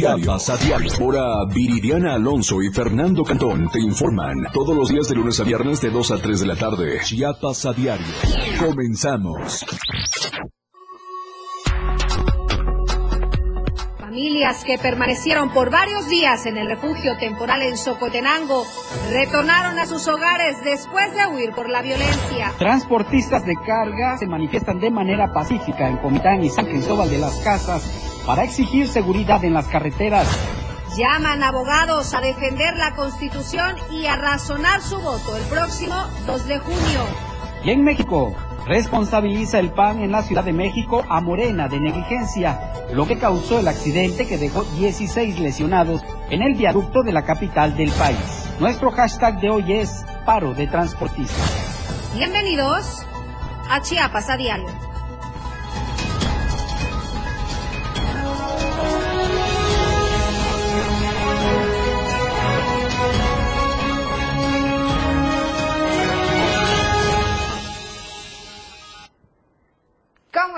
Chiapas a diario. Hora Viridiana Alonso y Fernando Cantón te informan todos los días de lunes a viernes de 2 a 3 de la tarde. Chiapas a diario. Comenzamos. Familias que permanecieron por varios días en el refugio temporal en Socotenango retornaron a sus hogares después de huir por la violencia. Transportistas de carga se manifiestan de manera pacífica en Comitán y San Cristóbal de las Casas para exigir seguridad en las carreteras. Llaman abogados a defender la Constitución y a razonar su voto el próximo 2 de junio. Y en México, responsabiliza el PAN en la Ciudad de México a Morena de negligencia, lo que causó el accidente que dejó 16 lesionados en el viaducto de la capital del país. Nuestro hashtag de hoy es paro de transportistas. Bienvenidos a Chiapas a Diario.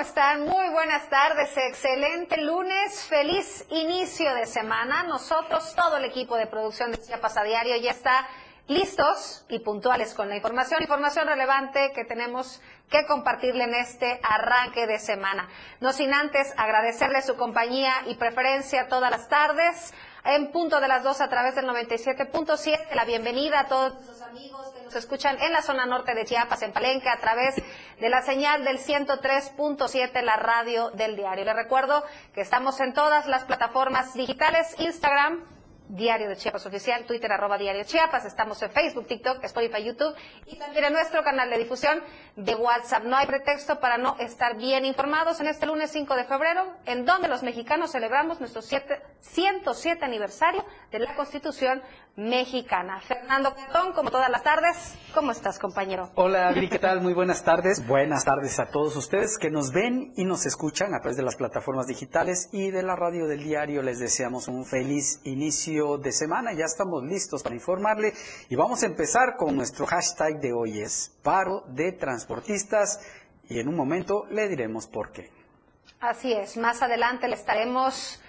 ¿Cómo están? Muy buenas tardes, excelente lunes, feliz inicio de semana. Nosotros, todo el equipo de producción de Chiapas a Diario ya está listos y puntuales con la información, información relevante que tenemos que compartirle en este arranque de semana. No sin antes agradecerle su compañía y preferencia todas las tardes en punto de las dos a través del 97.7. La bienvenida a todos nuestros amigos nos escuchan en la zona norte de Chiapas, en Palenque, a través de la señal del 103.7, la radio del diario. Les recuerdo que estamos en todas las plataformas digitales, Instagram, Diario de Chiapas Oficial, Twitter arroba Diario Chiapas, estamos en Facebook, TikTok, Spotify, YouTube y también en nuestro canal de difusión de WhatsApp. No hay pretexto para no estar bien informados en este lunes 5 de febrero, en donde los mexicanos celebramos nuestro 107 aniversario de la Constitución mexicana. Fernando Cantón, como todas las tardes, ¿cómo estás, compañero? Hola, Adri, ¿qué tal? Muy buenas tardes. Buenas tardes a todos ustedes que nos ven y nos escuchan a través de las plataformas digitales y de la radio del diario. Les deseamos un feliz inicio de semana. Ya estamos listos para informarle y vamos a empezar con nuestro hashtag de hoy es paro de transportistas y en un momento le diremos por qué. Así es, más adelante le estaremos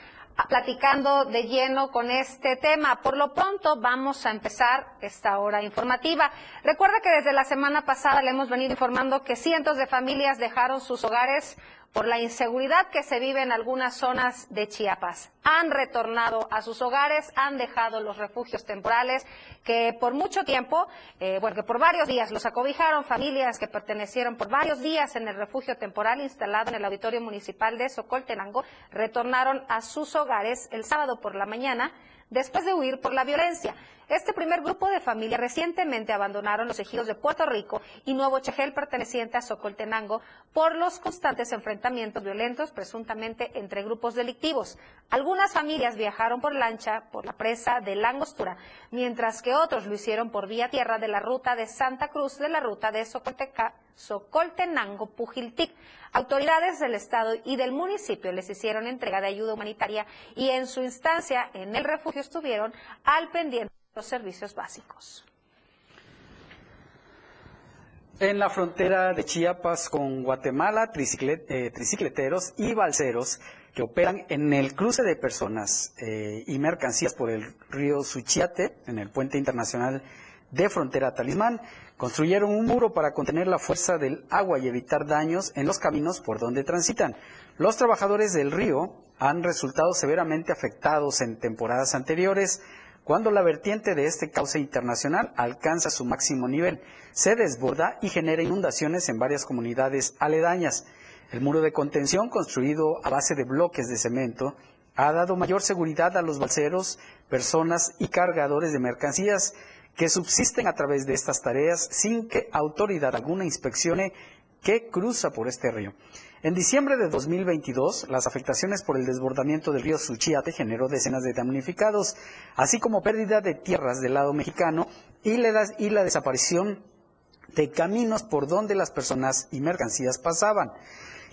platicando de lleno con este tema. Por lo pronto vamos a empezar esta hora informativa. Recuerda que desde la semana pasada le hemos venido informando que cientos de familias dejaron sus hogares por la inseguridad que se vive en algunas zonas de Chiapas. Han retornado a sus hogares, han dejado los refugios temporales que por mucho tiempo, eh, bueno, que por varios días los acobijaron familias que pertenecieron por varios días en el refugio temporal instalado en el Auditorio Municipal de Socoltenango, retornaron a sus hogares el sábado por la mañana después de huir por la violencia. Este primer grupo de familias recientemente abandonaron los ejidos de Puerto Rico y Nuevo Chejel perteneciente a Socoltenango por los constantes enfrentamientos violentos presuntamente entre grupos delictivos. Algunas familias viajaron por lancha por la presa de Langostura, mientras que otros lo hicieron por vía tierra de la ruta de Santa Cruz de la ruta de Socolteca, Socoltenango Pujiltic. Autoridades del Estado y del municipio les hicieron entrega de ayuda humanitaria y en su instancia en el refugio estuvieron al pendiente de los servicios básicos. En la frontera de Chiapas con Guatemala, eh, tricicleteros y balseros que operan en el cruce de personas eh, y mercancías por el río Suchiate, en el puente internacional de frontera Talismán, construyeron un muro para contener la fuerza del agua y evitar daños en los caminos por donde transitan. Los trabajadores del río han resultado severamente afectados en temporadas anteriores cuando la vertiente de este cauce internacional alcanza su máximo nivel, se desborda y genera inundaciones en varias comunidades aledañas. El muro de contención, construido a base de bloques de cemento, ha dado mayor seguridad a los balseros, personas y cargadores de mercancías que subsisten a través de estas tareas sin que autoridad alguna inspeccione que cruza por este río. En diciembre de 2022, las afectaciones por el desbordamiento del río Suchiate generó decenas de damnificados, así como pérdida de tierras del lado mexicano y la, desaparición de caminos por donde las personas y mercancías pasaban.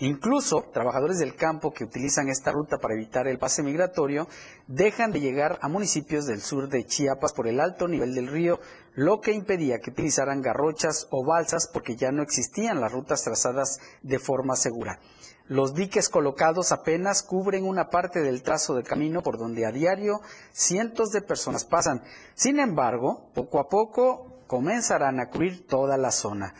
Incluso trabajadores del campo que utilizan esta ruta para evitar el pase migratorio dejan de llegar a municipios del sur de Chiapas por el alto nivel del río, lo que impedía que utilizaran garrochas o balsas porque ya no existían las rutas trazadas de forma segura. Los diques colocados apenas cubren una parte del trazo de camino por donde a diario cientos de personas pasan. Sin embargo, poco a poco comenzarán a cubrir toda la zona.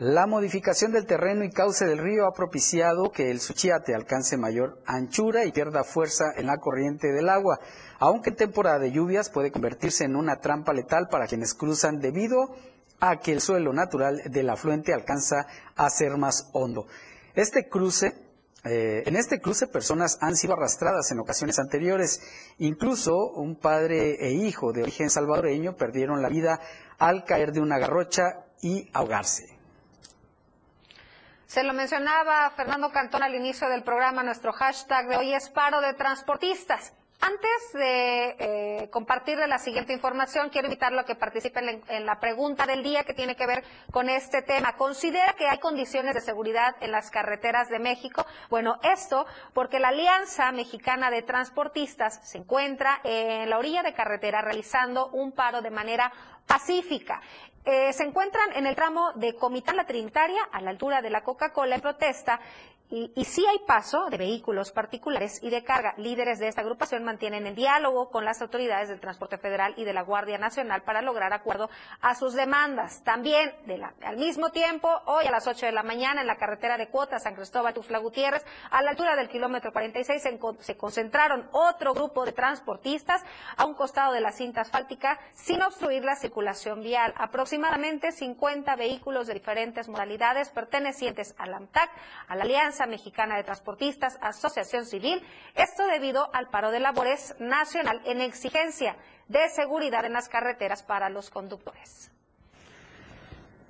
La modificación del terreno y cauce del río ha propiciado que el Suchiate alcance mayor anchura y pierda fuerza en la corriente del agua, aunque en temporada de lluvias puede convertirse en una trampa letal para quienes cruzan debido a que el suelo natural del afluente alcanza a ser más hondo. Este cruce eh, en este cruce personas han sido arrastradas en ocasiones anteriores. Incluso un padre e hijo de origen salvadoreño perdieron la vida al caer de una garrocha y ahogarse. Se lo mencionaba Fernando Cantón al inicio del programa, nuestro hashtag de hoy es paro de transportistas. Antes de eh, compartirle la siguiente información, quiero invitarlo a que participen en, la pregunta del día que tiene que ver con este tema. ¿Considera que hay condiciones de seguridad en las carreteras de México? Bueno, esto porque la Alianza Mexicana de Transportistas se encuentra en la orilla de carretera realizando un paro de manera pacífica. Eh, se encuentran en el tramo de Comitán La Trinitaria, a la altura de la Coca-Cola, en protesta y, y, sí hay paso de vehículos particulares y de carga. Líderes de esta agrupación mantienen el diálogo con las autoridades del transporte federal y de la Guardia Nacional para lograr acuerdo a sus demandas. También, al mismo tiempo, hoy a las 8 de la mañana en la carretera de Cuota, San Cristóbal, Tufla Gutiérrez, a la altura del kilómetro 46, se, se concentraron otro grupo de transportistas a un costado de la cinta asfáltica sin obstruir la circulación vial. Aproximadamente 50 vehículos de diferentes modalidades pertenecientes a la AMTAC, a la Alianza Mexicana de Transportistas, Asociación Civil, esto debido al paro de labores nacional en exigencia de seguridad en las carreteras para los conductores.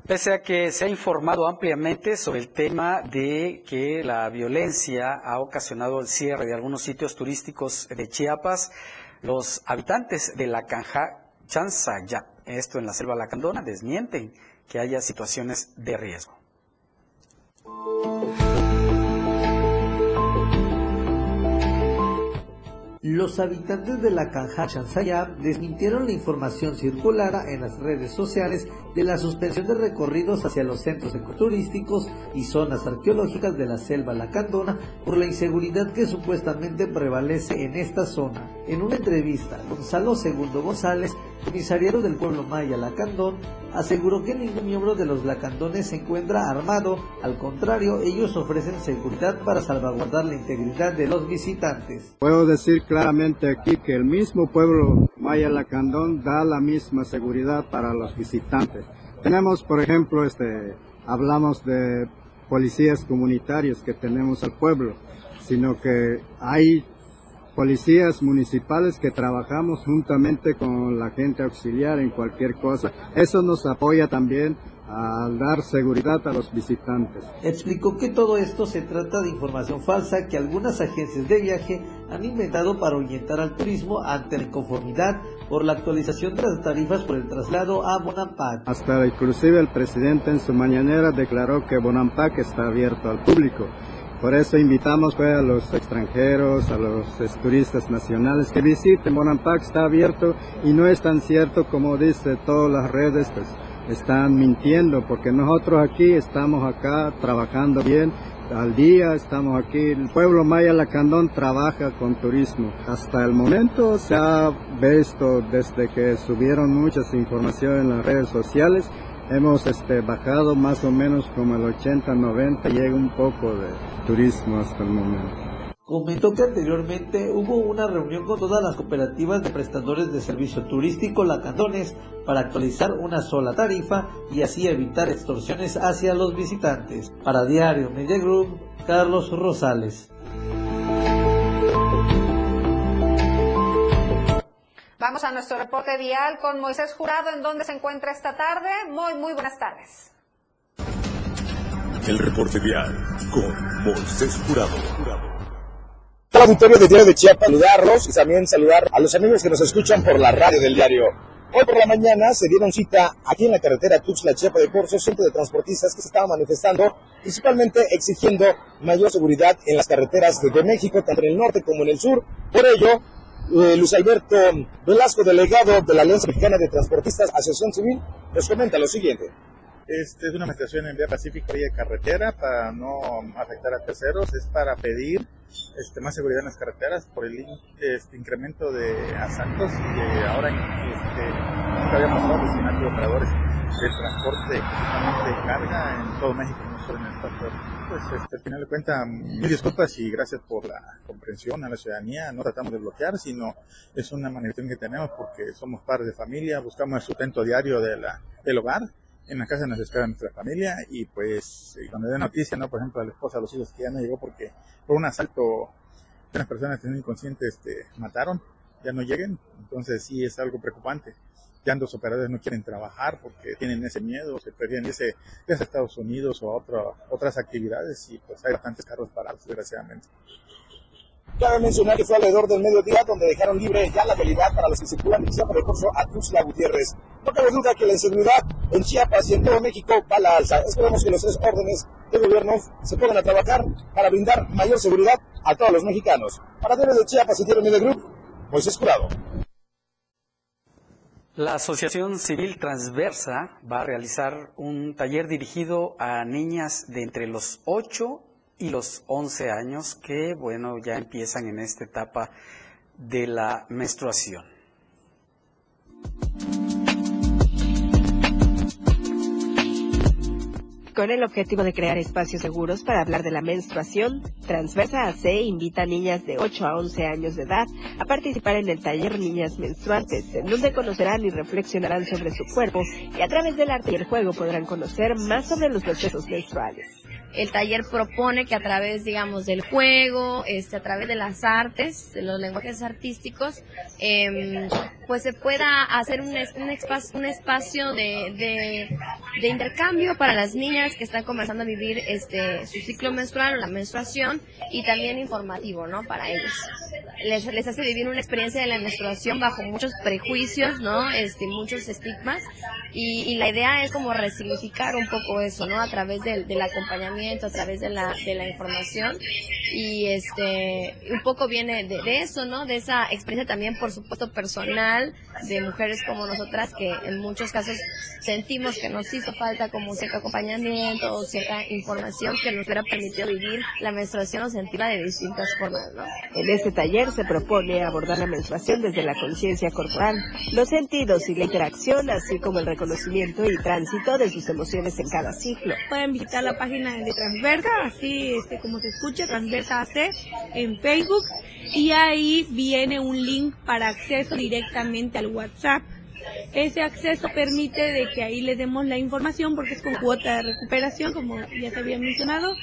Pese a que se ha informado ampliamente sobre el tema de que la violencia ha ocasionado el cierre de algunos sitios turísticos de Chiapas, los habitantes de la Canja Chanzaya, esto en la selva lacandona, desmienten que haya situaciones de riesgo. Los habitantes de la Canja Chansayab desmintieron la información circulada en las redes sociales de la suspensión de recorridos hacia los centros ecoturísticos y zonas arqueológicas de la selva lacandona por la inseguridad que supuestamente prevalece en esta zona. En una entrevista, Gonzalo Segundo González, comisariado del pueblo maya Lacandón, aseguró que ningún miembro de los lacandones se encuentra armado, al contrario, ellos ofrecen seguridad para salvaguardar la integridad de los visitantes. Puedo decir claramente aquí que el mismo pueblo maya Lacandón da la misma seguridad para los visitantes. Tenemos, por ejemplo, este, hablamos de policías comunitarios que tenemos al pueblo, sino que hay policías municipales que trabajamos juntamente con la gente auxiliar en cualquier cosa. Eso nos apoya también al dar seguridad a los visitantes. Explicó que todo esto se trata de información falsa que algunas agencias de viaje han inventado para orientar al turismo ante la inconformidad por la actualización de las tarifas por el traslado a Bonampak. Hasta inclusive el presidente en su mañanera declaró que Bonampak está abierto al público. Por eso invitamos pues, a los extranjeros, a los turistas nacionales que visiten. Bonampak está abierto y no es tan cierto como dice todas las redes, pues están mintiendo porque nosotros aquí estamos acá trabajando bien al día, estamos aquí, el pueblo Maya Lacandón trabaja con turismo. Hasta el momento se ha visto desde que subieron muchas informaciones en las redes sociales, hemos este, bajado más o menos como el 80-90, llega un poco de turismo hasta el momento. Comentó que anteriormente hubo una reunión con todas las cooperativas de prestadores de servicio turístico lacandones para actualizar una sola tarifa y así evitar extorsiones hacia los visitantes. Para Diario Media Group, Carlos Rosales. Vamos a nuestro reporte vial con Moisés Jurado, en donde se encuentra esta tarde. Muy, muy buenas tardes. El reporte vial con Moisés Jurado auditorio de Diario de Chiapas, saludarlos y también saludar a los amigos que nos escuchan por la radio del diario. Hoy por la mañana se dieron cita aquí en la carretera Tuxtla Chiapa de Corzo, centro de transportistas que se estaban manifestando, principalmente exigiendo mayor seguridad en las carreteras de México, tanto en el norte como en el sur. Por ello, eh, Luis Alberto Velasco, delegado de la Alianza Mexicana de Transportistas, Asociación Civil, nos comenta lo siguiente. Este es una manifestación en vía pacífica y de carretera para no afectar a terceros, es para pedir este, más seguridad en las carreteras por el este, incremento de asaltos que ahora este, nunca había pasado asesinato de operadores de transporte de carga en todo México, no solo en el sector. Pues este, al final de cuentas, mil disculpas y gracias por la comprensión a la ciudadanía. No tratamos de bloquear, sino es una manifestación que tenemos porque somos padres de familia, buscamos el sustento diario de la, del hogar en la casa nos espera nuestra familia y pues cuando de noticia, ¿no? Por ejemplo, a la esposa, a los hijos que ya no llegó porque por un asalto unas personas que inconscientes este, mataron, ya no lleguen, entonces sí es algo preocupante. Ya los operadores no quieren trabajar porque tienen ese miedo, se prefieren irse a Estados Unidos o a otras actividades y pues hay bastantes carros parados, desgraciadamente. Cabe mencionar que fue alrededor del mediodía donde dejaron libre ya la habilidad para los que circulan de Chiapas de Corzo a Tuxtla Gutiérrez. No cabe duda que la inseguridad en Chiapas y en todo México va a la alza. Esperemos que los tres órdenes de gobierno se pongan a trabajar para brindar mayor seguridad a todos los mexicanos. Para Diario de Chiapas y Tierra Media Group, Moisés Curado. La Asociación Civil Transversa va a realizar un taller dirigido a niñas de entre los 8 y los 11 años que, bueno, ya empiezan en esta etapa de la menstruación. Con el objetivo de crear espacios seguros para hablar de la menstruación, Transversa. AC invita a niñas de 8 a 11 años de edad a participar en el taller Niñas Menstruantes, en donde conocerán y reflexionarán sobre su cuerpo y a través del arte y el juego podrán conocer más sobre los procesos menstruales el taller propone que a través, digamos, del juego, este, a través de las artes, de los lenguajes artísticos, eh, pues se pueda hacer un, un, espacio, un espacio de, de, de, intercambio para las niñas que están comenzando a vivir este, su ciclo menstrual o la menstruación y también informativo, ¿no? Para ellos. Les, les hace vivir una experiencia de la menstruación bajo muchos prejuicios, ¿no? Este, muchos estigmas y, y la idea es como resignificar un poco eso, ¿no? A través del, del acompañamiento a través de la, de la información y este un poco viene de, de, eso, ¿no? De esa experiencia también, por supuesto, personal de mujeres como nosotras que en muchos casos sentimos que nos hizo falta como cierto acompañamiento o cierta información que nos hubiera permitido vivir la menstruación o sentirla de distintas formas, ¿no? En este taller se propone abordar la menstruación desde la conciencia corporal, los sentidos y la interacción, así como el reconocimiento y tránsito de sus emociones en cada ciclo. Pueden visitar la página de Transversa, así este, como se escucha, Transversa AC en Facebook y ahí viene un link para acceso directamente al WhatsApp. Ese acceso permite de que ahí le demos la información porque es con cuota de recuperación, como ya se había mencionado,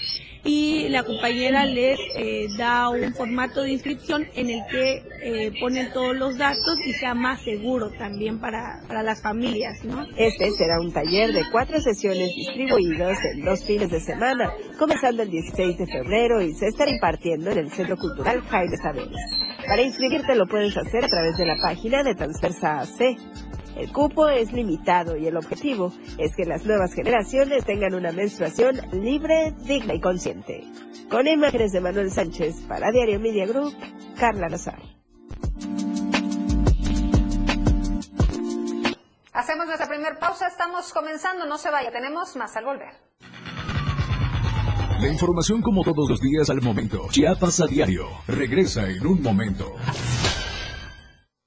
y la compañera les eh, da un formato de inscripción en el que eh, ponen todos los datos y sea más seguro también para, para las familias. ¿no? Este será un taller de cuatro sesiones distribuidos en dos fines de semana, comenzando el 16 de febrero y se estará impartiendo en el Centro Cultural Jaime Sabel. Para inscribirte lo puedes hacer a través de la página de Transversa AC el cupo es limitado y el objetivo es que las nuevas generaciones tengan una menstruación libre, digna y consciente. Con imágenes de Manuel Sánchez para Diario Media Group, Carla Nazar. Hacemos nuestra primera pausa, estamos comenzando, no se vaya, tenemos más al volver. La información como todos los días al momento. Chiapas a diario. Regresa en un momento.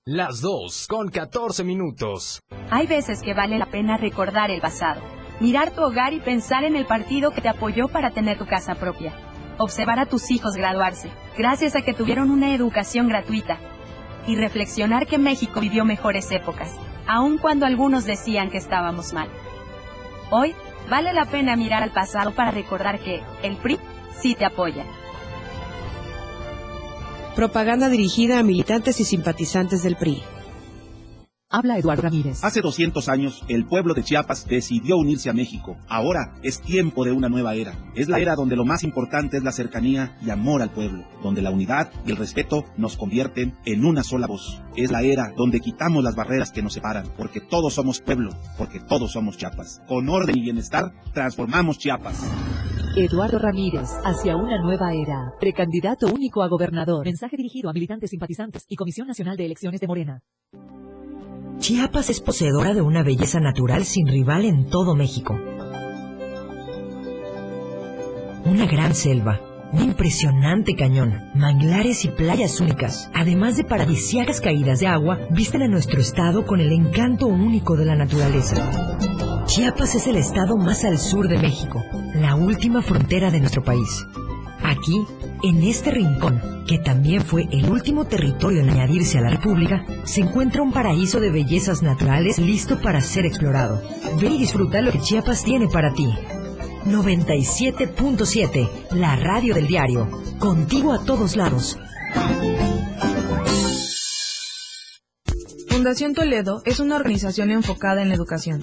Las 2 con 14 minutos. Hay veces que vale la pena recordar el pasado, mirar tu hogar y pensar en el partido que te apoyó para tener tu casa propia. Observar a tus hijos graduarse, gracias a que tuvieron una educación gratuita. Y reflexionar que México vivió mejores épocas, aun cuando algunos decían que estábamos mal. Hoy, vale la pena mirar al pasado para recordar que el PRI sí te apoya. Propaganda dirigida a militantes y simpatizantes del PRI. Habla Eduardo Ramírez. Hace 200 años, el pueblo de Chiapas decidió unirse a México. Ahora es tiempo de una nueva era. Es la era donde lo más importante es la cercanía y amor al pueblo, donde la unidad y el respeto nos convierten en una sola voz. Es la era donde quitamos las barreras que nos separan, porque todos somos pueblo, porque todos somos Chiapas. Con orden y bienestar, transformamos Chiapas. Eduardo Ramírez, hacia una nueva era. Precandidato único a gobernador. Mensaje dirigido a militantes simpatizantes y Comisión Nacional de Elecciones de Morena. Chiapas es poseedora de una belleza natural sin rival en todo México. Una gran selva, un impresionante cañón, manglares y playas únicas, además de paradisíacas caídas de agua, visten a nuestro estado con el encanto único de la naturaleza. Chiapas es el estado más al sur de México, la última frontera de nuestro país. Aquí, en este rincón, que también fue el último territorio en añadirse a la República, se encuentra un paraíso de bellezas naturales listo para ser explorado. Ve y disfruta lo que Chiapas tiene para ti. 97.7, la radio del diario. Contigo a todos lados. Fundación Toledo es una organización enfocada en la educación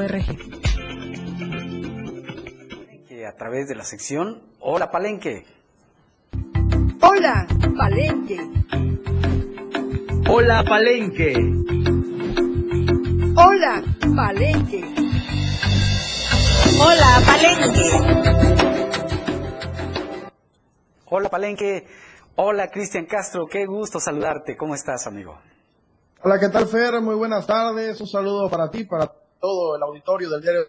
a través de la sección Hola Palenque. Hola Palenque. Hola Palenque. Hola Palenque. Hola Palenque. Hola Palenque. Hola Cristian Castro, qué gusto saludarte. ¿Cómo estás, amigo? Hola, ¿qué tal, Fer? Muy buenas tardes. Un saludo para ti, para todo el auditorio del diario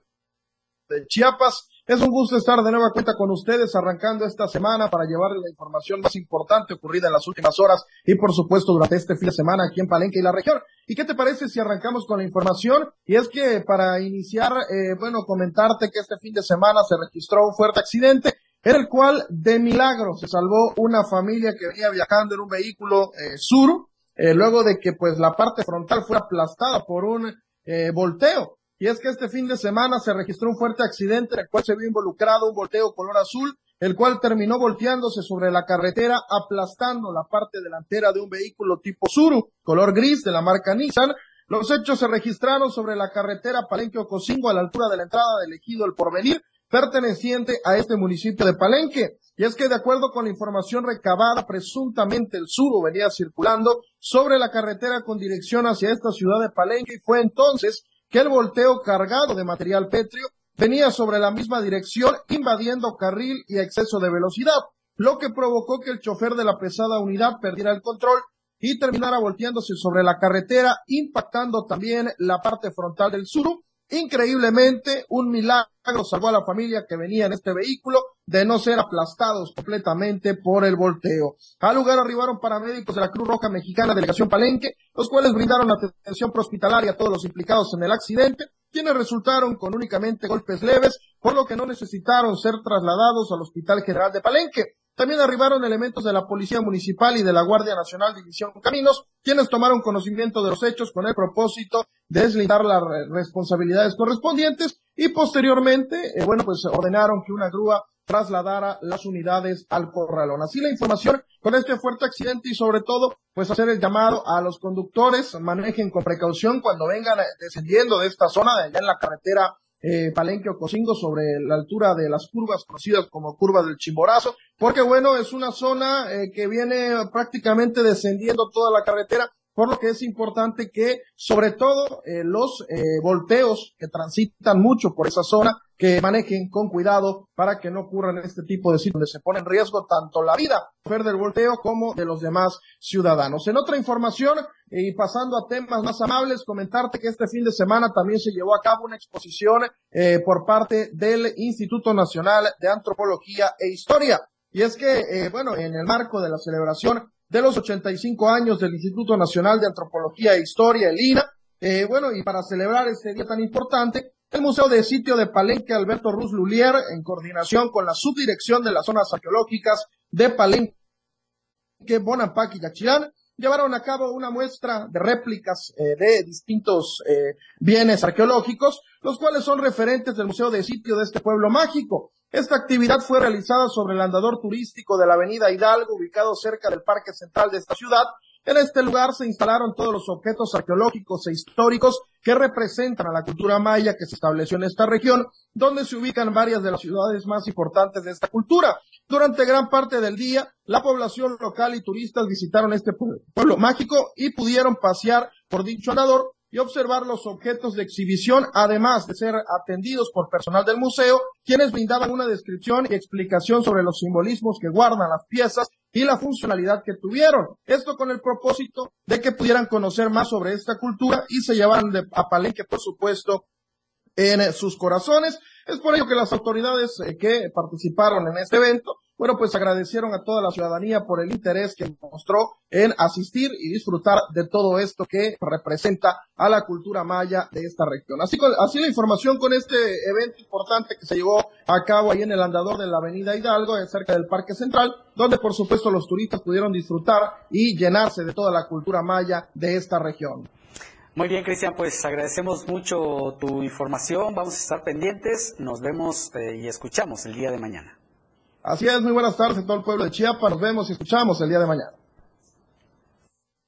de Chiapas. Es un gusto estar de nueva cuenta con ustedes arrancando esta semana para llevarles la información más importante ocurrida en las últimas horas y por supuesto durante este fin de semana aquí en Palenque y la región. ¿Y qué te parece si arrancamos con la información? Y es que para iniciar, eh, bueno, comentarte que este fin de semana se registró un fuerte accidente en el cual de milagro se salvó una familia que venía viajando en un vehículo eh, sur, eh, luego de que pues la parte frontal fue aplastada por un eh, volteo. Y es que este fin de semana se registró un fuerte accidente en el cual se vio involucrado un volteo color azul, el cual terminó volteándose sobre la carretera, aplastando la parte delantera de un vehículo tipo Suru, color gris de la marca Nissan. Los hechos se registraron sobre la carretera Palenque-Ocosingo a la altura de la entrada del ejido El Porvenir, perteneciente a este municipio de Palenque. Y es que de acuerdo con la información recabada, presuntamente el Suru venía circulando sobre la carretera con dirección hacia esta ciudad de Palenque y fue entonces que el volteo cargado de material pétreo venía sobre la misma dirección, invadiendo carril y exceso de velocidad, lo que provocó que el chofer de la pesada unidad perdiera el control y terminara volteándose sobre la carretera, impactando también la parte frontal del Suru. Increíblemente, un milagro salvó a la familia que venía en este vehículo de no ser aplastados completamente por el volteo. Al lugar arribaron paramédicos de la Cruz Roja Mexicana Delegación Palenque, los cuales brindaron atención hospitalaria a todos los implicados en el accidente, quienes resultaron con únicamente golpes leves, por lo que no necesitaron ser trasladados al Hospital General de Palenque. También arribaron elementos de la Policía Municipal y de la Guardia Nacional División Caminos, quienes tomaron conocimiento de los hechos con el propósito de deslindar las responsabilidades correspondientes y posteriormente, eh, bueno, pues ordenaron que una grúa trasladara las unidades al corralón. Así la información con este fuerte accidente y sobre todo, pues hacer el llamado a los conductores, manejen con precaución cuando vengan descendiendo de esta zona, de allá en la carretera eh, Palenque o Cocingo sobre la altura de las curvas conocidas como curva del Chimborazo, porque bueno, es una zona eh, que viene prácticamente descendiendo toda la carretera por lo que es importante que, sobre todo, eh, los eh, volteos que transitan mucho por esa zona, que manejen con cuidado para que no ocurran este tipo de sitios donde se pone en riesgo tanto la vida del volteo como de los demás ciudadanos. En otra información, y pasando a temas más amables, comentarte que este fin de semana también se llevó a cabo una exposición eh, por parte del Instituto Nacional de Antropología e Historia. Y es que, bueno, en el marco de la celebración de los 85 años del Instituto Nacional de Antropología e Historia, el INA. Eh, bueno, y para celebrar este día tan importante, el Museo de Sitio de Palenque Alberto Ruz Lulier, en coordinación con la Subdirección de las Zonas Arqueológicas de Palenque, Bonampak y Yachirán, llevaron a cabo una muestra de réplicas eh, de distintos eh, bienes arqueológicos, los cuales son referentes del Museo de Sitio de este pueblo mágico. Esta actividad fue realizada sobre el andador turístico de la Avenida Hidalgo, ubicado cerca del Parque Central de esta ciudad, en este lugar se instalaron todos los objetos arqueológicos e históricos que representan a la cultura maya que se estableció en esta región, donde se ubican varias de las ciudades más importantes de esta cultura. Durante gran parte del día, la población local y turistas visitaron este pueblo mágico y pudieron pasear por dicho andador y observar los objetos de exhibición, además de ser atendidos por personal del museo, quienes brindaban una descripción y explicación sobre los simbolismos que guardan las piezas y la funcionalidad que tuvieron. Esto con el propósito de que pudieran conocer más sobre esta cultura y se llevaran de, a Palenque, por supuesto, en sus corazones. Es por ello que las autoridades eh, que participaron en este evento bueno, pues agradecieron a toda la ciudadanía por el interés que mostró en asistir y disfrutar de todo esto que representa a la cultura maya de esta región. Así, así la información con este evento importante que se llevó a cabo ahí en el andador de la avenida Hidalgo, cerca del Parque Central, donde por supuesto los turistas pudieron disfrutar y llenarse de toda la cultura maya de esta región. Muy bien, Cristian, pues agradecemos mucho tu información, vamos a estar pendientes, nos vemos eh, y escuchamos el día de mañana. Así es, muy buenas tardes todo el pueblo de Chiapas. Nos vemos y escuchamos el día de mañana.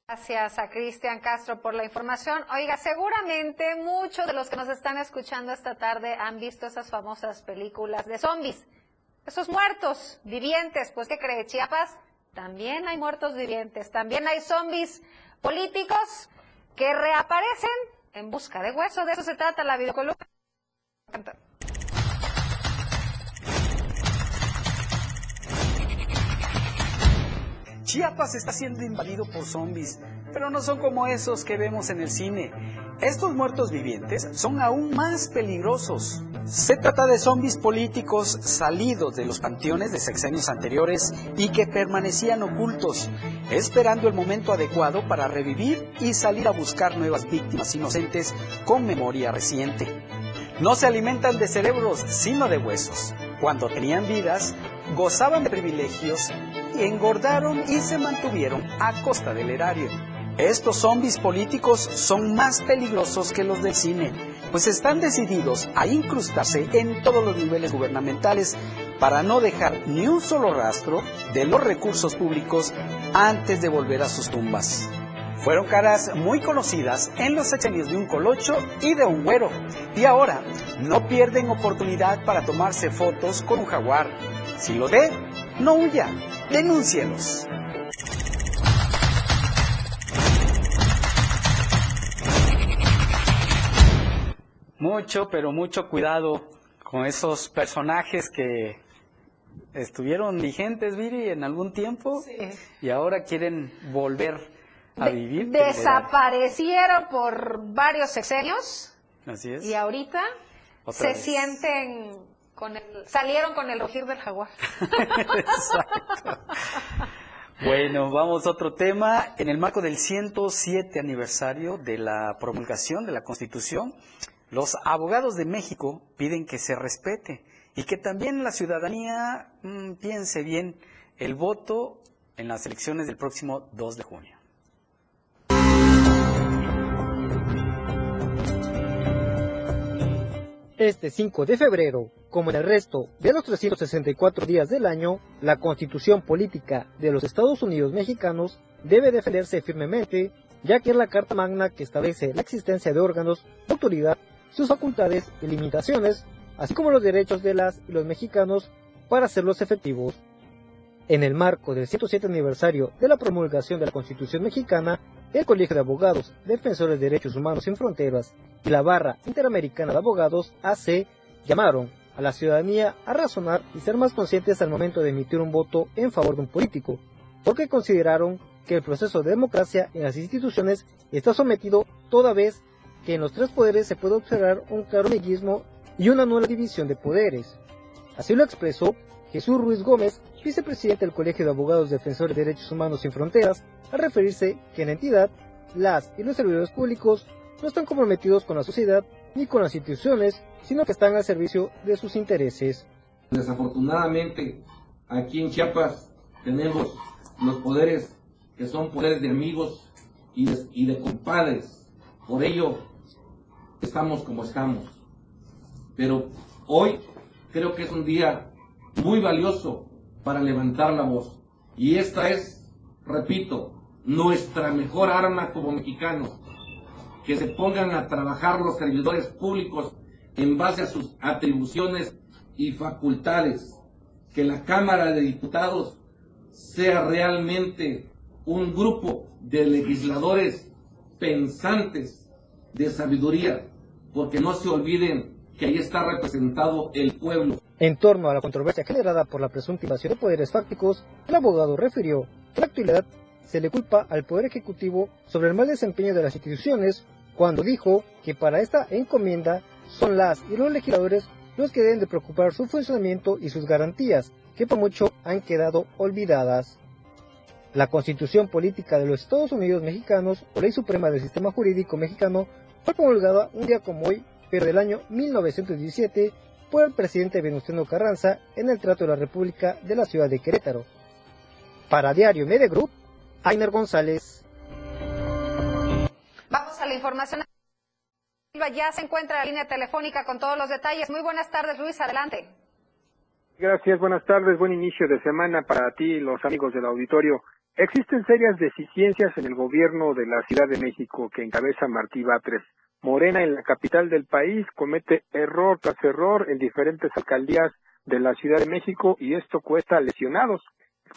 Gracias a Cristian Castro por la información. Oiga, seguramente muchos de los que nos están escuchando esta tarde han visto esas famosas películas de zombies. Esos muertos vivientes, pues ¿qué cree Chiapas? También hay muertos vivientes, también hay zombies políticos que reaparecen en busca de hueso. De eso se trata la videocolumna. Chiapas está siendo invadido por zombies, pero no son como esos que vemos en el cine. Estos muertos vivientes son aún más peligrosos. Se trata de zombies políticos salidos de los panteones de sexenios anteriores y que permanecían ocultos, esperando el momento adecuado para revivir y salir a buscar nuevas víctimas inocentes con memoria reciente. No se alimentan de cerebros, sino de huesos. Cuando tenían vidas, gozaban de privilegios engordaron y se mantuvieron a costa del erario. Estos zombies políticos son más peligrosos que los del cine, pues están decididos a incrustarse en todos los niveles gubernamentales para no dejar ni un solo rastro de los recursos públicos antes de volver a sus tumbas. Fueron caras muy conocidas en los sexenios de un colocho y de un güero, y ahora no pierden oportunidad para tomarse fotos con un jaguar. Si lo ve, no huya, denúncielos. Mucho, pero mucho cuidado con esos personajes que estuvieron vigentes, Viri, en algún tiempo y ahora quieren volver a vivir. Desaparecieron por varios sexenios. Así es. Y ahorita se sienten con el, salieron con el rugir del jaguar. Exacto. Bueno, vamos a otro tema. En el marco del 107 aniversario de la promulgación de la Constitución, los abogados de México piden que se respete y que también la ciudadanía mm, piense bien el voto en las elecciones del próximo 2 de junio. Este 5 de febrero, como en el resto de los 364 días del año, la constitución política de los Estados Unidos mexicanos debe defenderse firmemente, ya que es la Carta Magna que establece la existencia de órganos, autoridad, sus facultades y limitaciones, así como los derechos de las y los mexicanos para hacerlos efectivos. En el marco del 107 aniversario de la promulgación de la Constitución mexicana, el Colegio de Abogados, Defensores de Derechos Humanos sin Fronteras y la Barra Interamericana de Abogados, AC, llamaron a la ciudadanía a razonar y ser más conscientes al momento de emitir un voto en favor de un político, porque consideraron que el proceso de democracia en las instituciones está sometido toda vez que en los tres poderes se puede observar un claro y una nula división de poderes. Así lo expresó Jesús Ruiz Gómez, vicepresidente del Colegio de Abogados Defensores de Derechos Humanos Sin Fronteras, al referirse que en la entidad, las y los servidores públicos no están comprometidos con la sociedad ni con las instituciones, sino que están al servicio de sus intereses. Desafortunadamente, aquí en Chiapas tenemos los poderes que son poderes de amigos y de, y de compadres. Por ello, estamos como estamos. Pero hoy creo que es un día muy valioso para levantar la voz. Y esta es, repito, nuestra mejor arma como mexicanos. Que se pongan a trabajar los servidores públicos en base a sus atribuciones y facultades. Que la Cámara de Diputados sea realmente un grupo de legisladores pensantes de sabiduría, porque no se olviden que ahí está representado el pueblo. En torno a la controversia generada por la presunta invasión de poderes fácticos, el abogado refirió que en la actualidad se le culpa al Poder Ejecutivo sobre el mal desempeño de las instituciones, cuando dijo que para esta encomienda son las y los legisladores los que deben de preocupar su funcionamiento y sus garantías, que por mucho han quedado olvidadas. La Constitución Política de los Estados Unidos Mexicanos, o Ley Suprema del Sistema Jurídico Mexicano, fue promulgada un día como hoy, pero del año 1917, por el presidente Venustiano Carranza en el Trato de la República de la ciudad de Querétaro. Para Diario Media Group, Ainer González. Vamos a la información. Ya se encuentra la línea telefónica con todos los detalles. Muy buenas tardes, Luis, adelante. Gracias, buenas tardes, buen inicio de semana para ti y los amigos del auditorio. Existen serias deficiencias en el gobierno de la Ciudad de México que encabeza Martí Batres. Morena en la capital del país comete error tras error en diferentes alcaldías de la Ciudad de México y esto cuesta lesionados.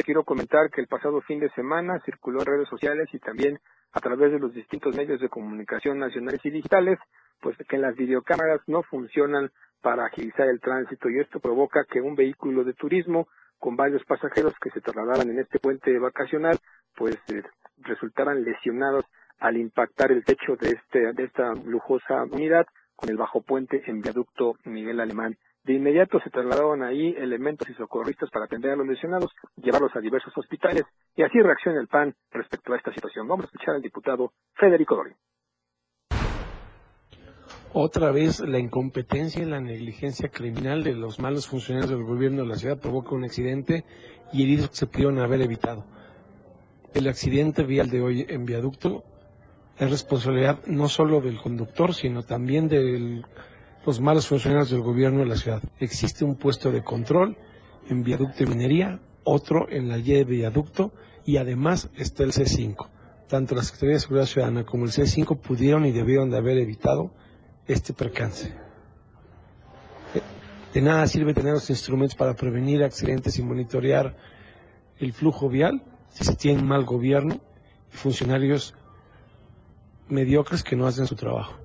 Quiero comentar que el pasado fin de semana circuló en redes sociales y también a través de los distintos medios de comunicación nacionales y digitales, pues que las videocámaras no funcionan para agilizar el tránsito y esto provoca que un vehículo de turismo con varios pasajeros que se trasladaran en este puente vacacional, pues eh, resultaran lesionados al impactar el techo de, este, de esta lujosa unidad con el bajo puente en viaducto Miguel Alemán. De inmediato se trasladaron ahí elementos y socorristas para atender a los lesionados, llevarlos a diversos hospitales y así reacciona el PAN respecto a esta situación. Vamos a escuchar al diputado Federico Dorin. Otra vez la incompetencia y la negligencia criminal de los malos funcionarios del gobierno de la ciudad provoca un accidente y heridos que se pudieron haber evitado. El accidente vial de hoy en viaducto es responsabilidad no solo del conductor, sino también de los malos funcionarios del gobierno de la ciudad. Existe un puesto de control en viaducto y minería, otro en la Y de viaducto y además está el C5. Tanto la Secretaría de Seguridad Ciudadana como el C5 pudieron y debieron de haber evitado este percance. De nada sirve tener los instrumentos para prevenir accidentes y monitorear el flujo vial si se tiene mal gobierno y funcionarios mediocres que no hacen su trabajo.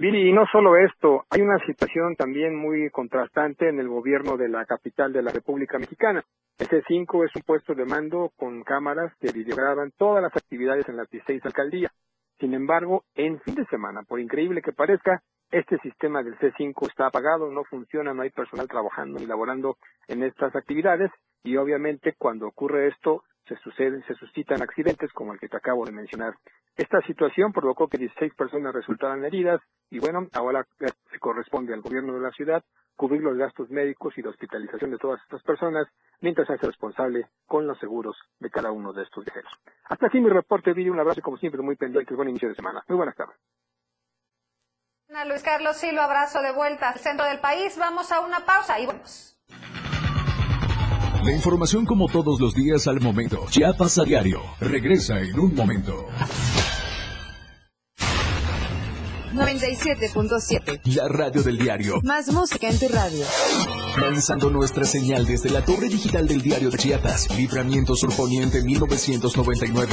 Viri, y no solo esto, hay una situación también muy contrastante en el gobierno de la capital de la República Mexicana. El C5 es un puesto de mando con cámaras que videograban todas las actividades en las 16 alcaldías. Sin embargo, en fin de semana, por increíble que parezca, este sistema del C5 está apagado, no funciona, no hay personal trabajando ni laborando en estas actividades y obviamente cuando ocurre esto se suceden, se suscitan accidentes como el que te acabo de mencionar. Esta situación provocó que 16 personas resultaran heridas y bueno, ahora se corresponde al gobierno de la ciudad cubrir los gastos médicos y de hospitalización de todas estas personas, mientras se hace responsable con los seguros de cada uno de estos viajeros. Hasta aquí mi reporte, vídeo, un abrazo como siempre muy pendiente, buen inicio de semana. Muy buenas tardes. Luis Carlos Silo, abrazo de vuelta centro del país. Vamos a una pausa y vamos. La información como todos los días al momento. Chiapas a diario. Regresa en un momento. 97.7. La radio del diario. Más música en tu radio. Lanzando nuestra señal desde la torre digital del diario de Chiapas. Libramiento Surponiente 1999.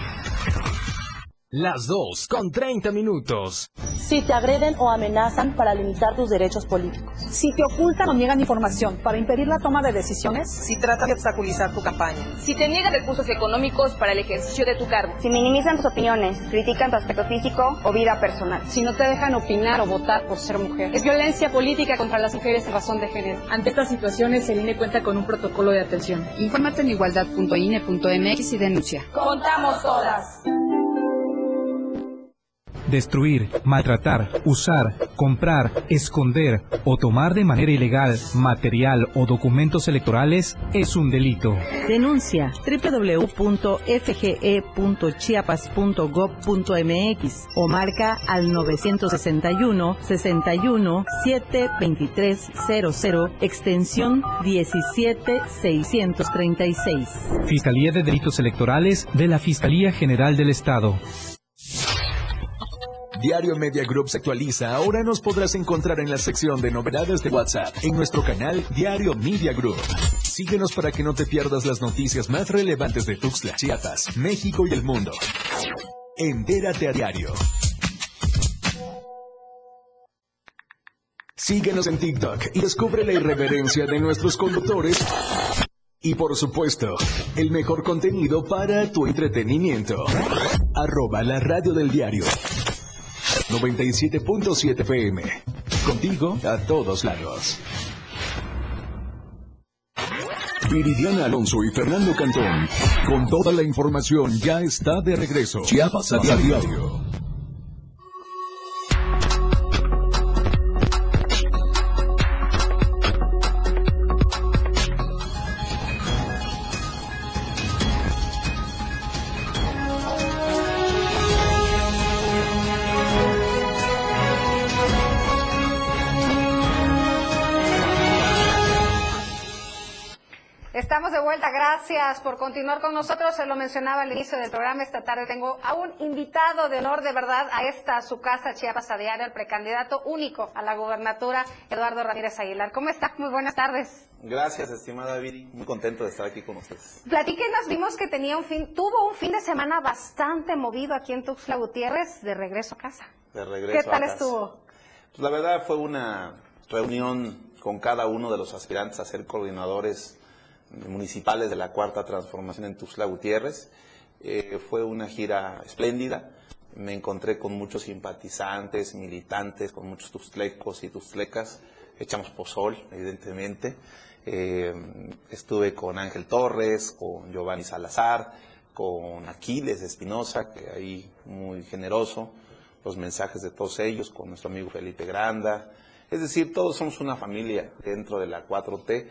Las 2 con 30 minutos. Si te agreden o amenazan para limitar tus derechos políticos. Si te ocultan o niegan información para impedir la toma de decisiones. Si tratan de obstaculizar tu campaña. Si te niegan recursos económicos para el ejercicio de tu cargo. Si minimizan tus opiniones, critican tu aspecto físico o vida personal. Si no te dejan opinar o votar por ser mujer. Es violencia política contra las mujeres en razón de género. Ante estas situaciones, el INE cuenta con un protocolo de atención. Infórmate en igualdad.ine.mx y denuncia. Contamos todas. Destruir, maltratar, usar, comprar, esconder o tomar de manera ilegal material o documentos electorales es un delito. Denuncia www.fge.chiapas.gov.mx o marca al 961 61 72300 extensión 17636. Fiscalía de Delitos Electorales de la Fiscalía General del Estado. Diario Media Group se actualiza. Ahora nos podrás encontrar en la sección de novedades de WhatsApp en nuestro canal Diario Media Group. Síguenos para que no te pierdas las noticias más relevantes de Tuxtla, Chiapas, México y el mundo. Entérate a diario. Síguenos en TikTok y descubre la irreverencia de nuestros conductores. Y por supuesto, el mejor contenido para tu entretenimiento. Arroba la radio del diario. 97.7 FM. Contigo a todos lados. Viridiana Alonso y Fernando Cantón, con toda la información, ya está de regreso. Chiapas a diario. Estamos de vuelta, gracias por continuar con nosotros. Se lo mencionaba al inicio del programa esta tarde. Tengo a un invitado de honor de verdad a esta, a su casa Chiapas a diario, el precandidato único a la gubernatura, Eduardo Ramírez Aguilar. ¿Cómo está? Muy buenas tardes. Gracias, estimada Viri. Muy contento de estar aquí con ustedes. Platíquenos, vimos que tenía un fin, tuvo un fin de semana bastante movido aquí en Tuxtla Gutiérrez, de regreso a casa. De regreso ¿Qué tal a casa. estuvo? Pues la verdad fue una reunión con cada uno de los aspirantes a ser coordinadores municipales de la Cuarta Transformación en Tuxtla Gutiérrez. Eh, fue una gira espléndida. Me encontré con muchos simpatizantes, militantes, con muchos tuxtlecos y tuxtlecas. Echamos pozol, evidentemente. Eh, estuve con Ángel Torres, con Giovanni Salazar, con Aquiles Espinosa, que ahí muy generoso. Los mensajes de todos ellos, con nuestro amigo Felipe Granda. Es decir, todos somos una familia dentro de la 4T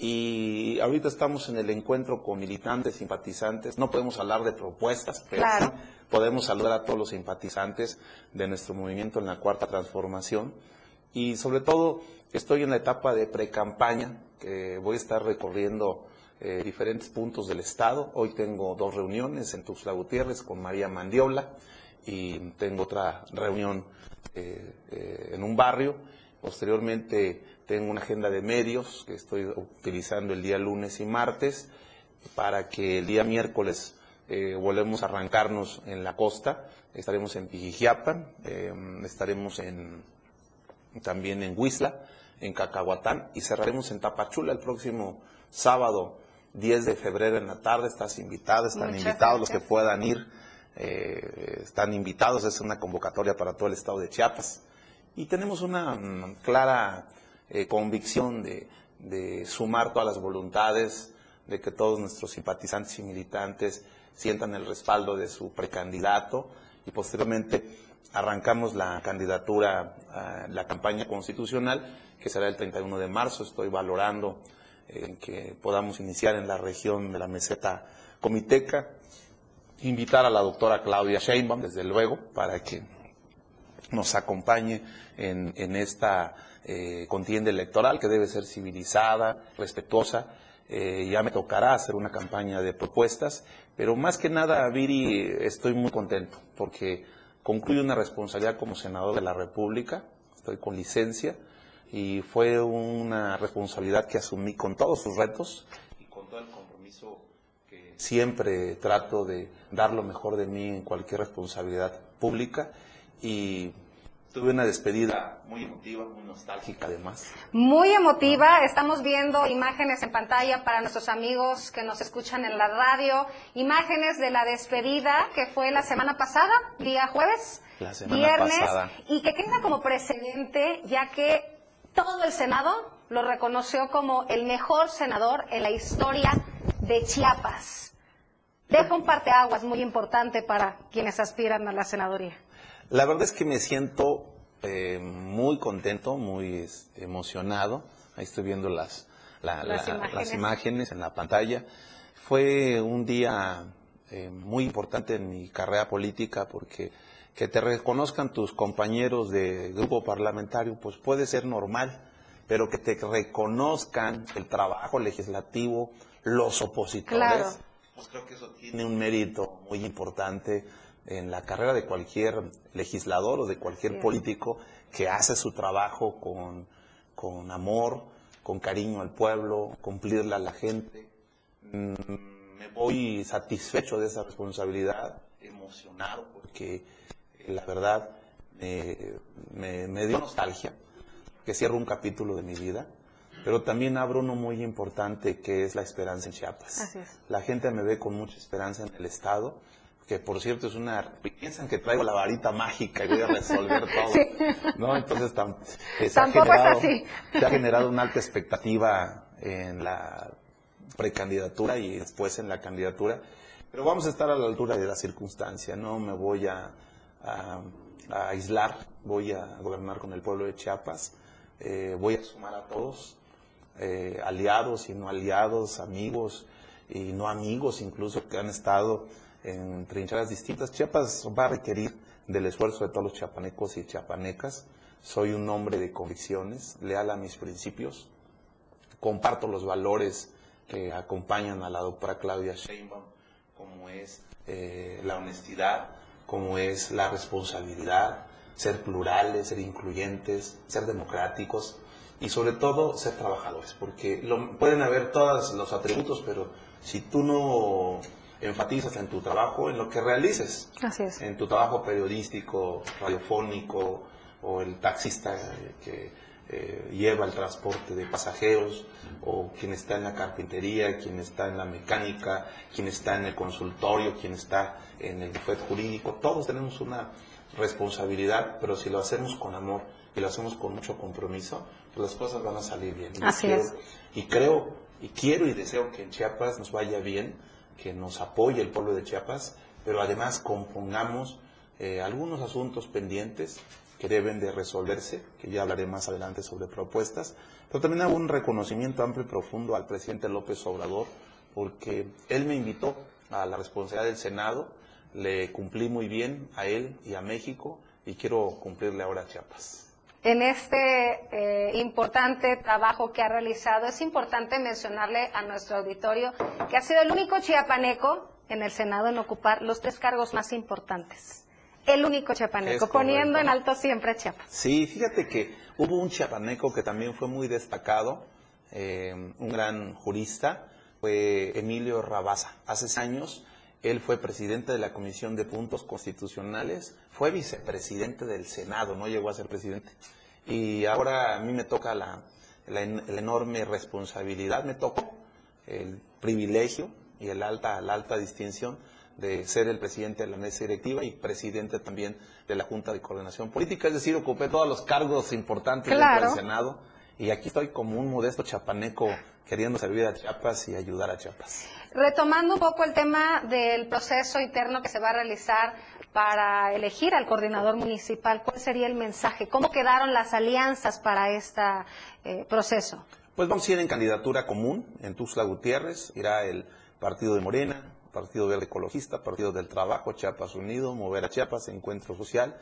y ahorita estamos en el encuentro con militantes, simpatizantes. No podemos hablar de propuestas, pero Claro. podemos saludar a todos los simpatizantes de nuestro movimiento en la cuarta transformación. Y sobre todo, estoy en la etapa de pre-campaña, que voy a estar recorriendo eh, diferentes puntos del estado. Hoy tengo dos reuniones en Tuxtla Gutiérrez con María Mandiola y tengo otra reunión eh, eh, en un barrio. Posteriormente tengo una agenda de medios que estoy utilizando el día lunes y martes para que el día miércoles eh, volvemos a arrancarnos en la costa. Estaremos en Pijijiapan, eh, estaremos en, también en Huizla, en Cacahuatán y cerraremos en Tapachula el próximo sábado 10 de febrero en la tarde. Estás invitada, están Muchas invitados los que puedan ir. eh, están invitados, es una convocatoria para todo el estado de Chiapas. Y tenemos una mm, clara eh, convicción de, sumar todas las voluntades, de que todos nuestros simpatizantes y militantes sientan el respaldo de su precandidato y posteriormente arrancamos la candidatura a la campaña constitucional que será el 31 de marzo. Estoy valorando eh, que podamos iniciar en la región de la meseta comiteca, invitar a la doctora Claudia Sheinbaum, desde luego, para que nos acompañe en esta eh, contienda electoral que debe ser civilizada, respetuosa. Eh, ya me tocará hacer una campaña de propuestas, pero más que nada, Viri, estoy muy contento porque concluye una responsabilidad como senador de la República, estoy con licencia y fue una responsabilidad que asumí con todos sus retos y con todo el compromiso que siempre trato de dar lo mejor de mí en cualquier responsabilidad pública y tuve una despedida muy emotiva, muy nostálgica además. Muy emotiva, estamos viendo imágenes en pantalla para nuestros amigos que nos escuchan en la radio, imágenes de la despedida que fue la semana pasada, día jueves, la viernes, pasada. y que queda como precedente ya que todo el Senado lo reconoció como el mejor senador en la historia de Chiapas. Deja un parteaguas muy importante para quienes aspiran a la senaduría. La verdad es que me siento eh, muy contento, muy este, emocionado. Ahí estoy viendo las, la- Las la- imágenes. las imágenes en la pantalla. Fue un día eh, muy importante en mi carrera política porque que te reconozcan tus compañeros de grupo parlamentario, pues puede ser normal, pero que te reconozcan el trabajo legislativo, los opositores, Claro. pues creo que eso tiene un mérito muy importante en la carrera de cualquier legislador o de cualquier Sí. político que hace su trabajo con, con amor, con cariño al pueblo, cumplirle a la gente. Mm, Me voy satisfecho de esa responsabilidad, emocionado, porque eh, la verdad me, me- me dio nostalgia, que cierro un capítulo de mi vida, pero también abro uno muy importante que es la esperanza en Chiapas. Así es. La gente me ve con mucha esperanza en el Estado, que por cierto es una... Piensan que traigo la varita mágica y voy a resolver todo. Sí. ¿no? Entonces tam- eh, se, ha generado, se ha generado una alta expectativa en la precandidatura y después en la candidatura. Pero vamos a estar a la altura de la circunstancia, no me voy a, a- a aislar, voy a gobernar con el pueblo de Chiapas, eh, voy a sumar a todos, eh, aliados y no aliados, amigos y no amigos incluso que han estado en trincheras distintas. Chiapas va a requerir del esfuerzo de todos los chiapanecos y chiapanecas. Soy un hombre de convicciones, leal a mis principios, comparto los valores que acompañan a la doctora Claudia Sheinbaum, como es eh, la honestidad, como es la responsabilidad, ser plurales, ser incluyentes, ser democráticos y sobre todo ser trabajadores, porque lo- pueden haber todos los atributos, pero si tú no enfatizas en tu trabajo, en lo que realices, Así es. en tu trabajo periodístico, radiofónico o el taxista eh, que eh, lleva el transporte de pasajeros o quien está en la carpintería, quien está en la mecánica, quien está en el consultorio, quien está en el bufete jurídico, todos tenemos una responsabilidad, pero si lo hacemos con amor y lo hacemos con mucho compromiso, pues las cosas van a salir bien. Y Así es. Y creo, y quiero y deseo que en Chiapas nos vaya bien, que nos apoye el pueblo de Chiapas, pero además compongamos eh, algunos asuntos pendientes que deben de resolverse, que ya hablaré más adelante sobre propuestas, pero también hago un reconocimiento amplio y profundo al presidente López Obrador, porque él me invitó a la responsabilidad del Senado, le cumplí muy bien a él y a México, y quiero cumplirle ahora a Chiapas. En este eh, importante trabajo que ha realizado, es importante mencionarle a nuestro auditorio que ha sido el único chiapaneco en el Senado en ocupar los tres cargos más importantes. El único chiapaneco, poniendo en alto siempre a Chiapas. Sí, fíjate que hubo un chiapaneco que también fue muy destacado, eh, un gran jurista, fue Emilio Rabaza. Hace años él fue presidente de la Comisión de Puntos Constitucionales, fue vicepresidente del Senado, no llegó a ser presidente. Y ahora a mí me toca la, la la enorme responsabilidad, me tocó el privilegio y el alta, la alta distinción de ser el presidente de la mesa directiva y presidente también de la Junta de Coordinación Política, es decir, ocupé todos los cargos importantes Claro. del Senado y aquí estoy como un modesto chapaneco queriendo servir a Chiapas y ayudar a Chiapas. Retomando un poco el tema del proceso interno que se va a realizar para elegir al coordinador municipal, ¿cuál sería el mensaje? ¿Cómo quedaron las alianzas para este proceso? Pues vamos a ir en candidatura común en Tuxtla Gutiérrez, irá el Partido de Morena, Partido Verde Ecologista, Partido del Trabajo, Chiapas Unido, Mover a Chiapas, Encuentro Social,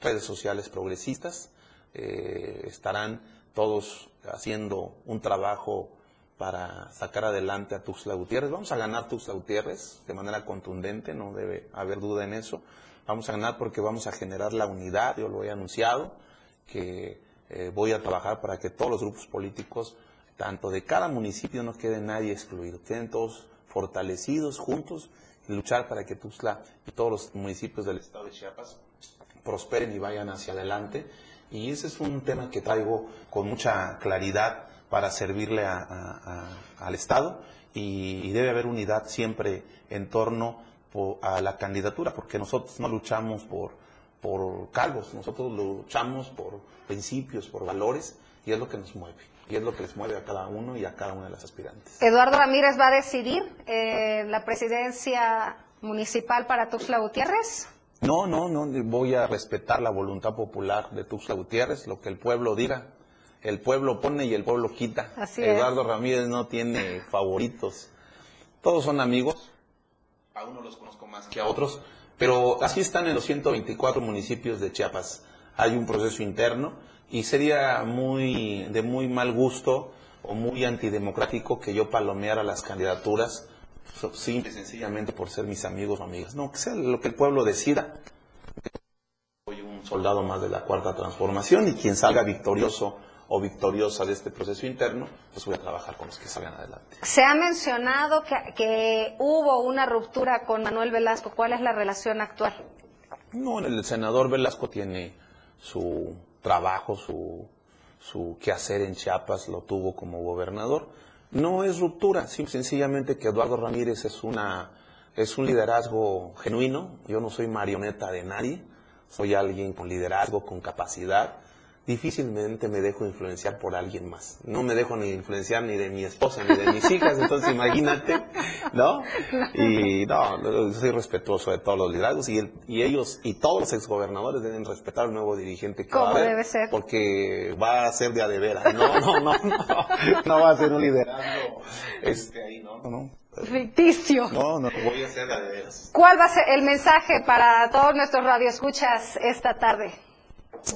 redes sociales progresistas, eh, estarán todos haciendo un trabajo para sacar adelante a Tuxtla Gutiérrez. Vamos a ganar Tuxtla Gutiérrez de manera contundente, no debe haber duda en eso. Vamos a ganar porque vamos a generar la unidad, yo lo he anunciado, que eh, voy a trabajar para que todos los grupos políticos, tanto de cada municipio, no quede nadie excluido, queden todos fortalecidos juntos y luchar para que Tuxtla y todos los municipios del estado de Chiapas prosperen y vayan hacia adelante. Y ese es un tema que traigo con mucha claridad para servirle al Estado y, debe haber unidad siempre en torno a la candidatura, porque nosotros no luchamos por, por cargos, nosotros luchamos por principios, por valores, y es lo que nos mueve, y es lo que les mueve a cada uno y a cada una de las aspirantes. Eduardo Ramírez va a decidir eh, la presidencia municipal para Tuxtla Gutiérrez. No, no, no, voy a respetar la voluntad popular de Tuxtla Gutiérrez, lo que el pueblo diga. El pueblo pone y el pueblo quita. Eduardo Ramírez no tiene favoritos. Todos son amigos. A uno los conozco más que a otros. Pero así están en los 124 municipios de Chiapas. Hay un proceso interno y sería muy de muy mal gusto o muy antidemocrático que yo palomeara las candidaturas simple sencillamente por ser mis amigos o amigas. No, que sea lo que el pueblo decida. Soy un soldado más de la cuarta transformación y quien salga victorioso o victoriosa de este proceso interno, pues voy a trabajar con los que salgan adelante. Se ha mencionado que, que hubo una ruptura con Manuel Velasco. ¿Cuál es la relación actual? No, el senador Velasco tiene su trabajo, su, su quehacer en Chiapas, lo tuvo como gobernador no es ruptura, sencillamente que Eduardo Ramírez es, una, es un liderazgo genuino. Yo no soy marioneta de nadie, soy alguien con liderazgo, con capacidad. Difícilmente me dejo influenciar por alguien más. No me dejo ni influenciar ni de mi esposa ni de mis hijas, entonces imagínate, ¿no? Y no, soy respetuoso de todos los liderazgos y, y ellos y todos los exgobernadores deben respetar al nuevo dirigente que va a haber, debe ser? Porque va a ser de adevera. No, no, no, no, no va a ser un liderazgo este, ahí, no, no, no. Ficticio. No, no, voy a ser de adeveras. ¿Cuál va a ser el mensaje para todos nuestros radioescuchas esta tarde?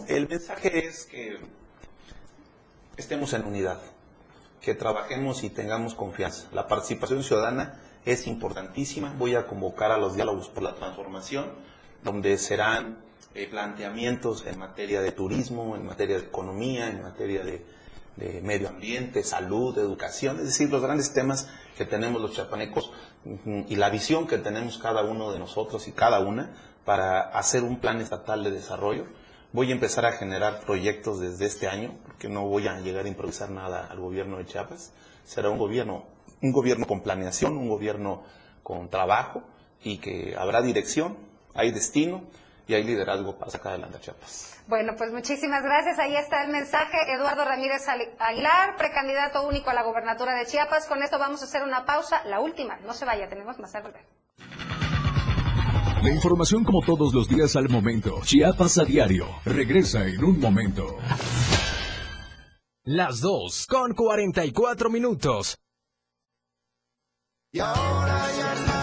El mensaje es que estemos en unidad, que trabajemos y tengamos confianza. La participación ciudadana es importantísima. Voy a convocar a los diálogos por la transformación, donde serán eh, planteamientos en materia de turismo, en materia de economía, en materia de, de, medio ambiente, salud, educación, es decir, los grandes temas que tenemos los chapanecos y la visión que tenemos cada uno de nosotros y cada una para hacer un plan estatal de desarrollo Voy a empezar a generar proyectos desde este año, porque no voy a llegar a improvisar nada al gobierno de Chiapas. Será un gobierno, un gobierno con planeación, un gobierno con trabajo y que habrá dirección, hay destino y hay liderazgo para sacar adelante a Chiapas. Bueno, pues muchísimas gracias. Ahí está el mensaje. Eduardo Ramírez Aguilar, precandidato único a la gobernatura de Chiapas. Con esto vamos a hacer una pausa, la última. No se vaya, tenemos más tarde. La información como todos los días al momento. Chiapas a diario. Regresa en un momento. Las 2 con 44 minutos. Y ahora ya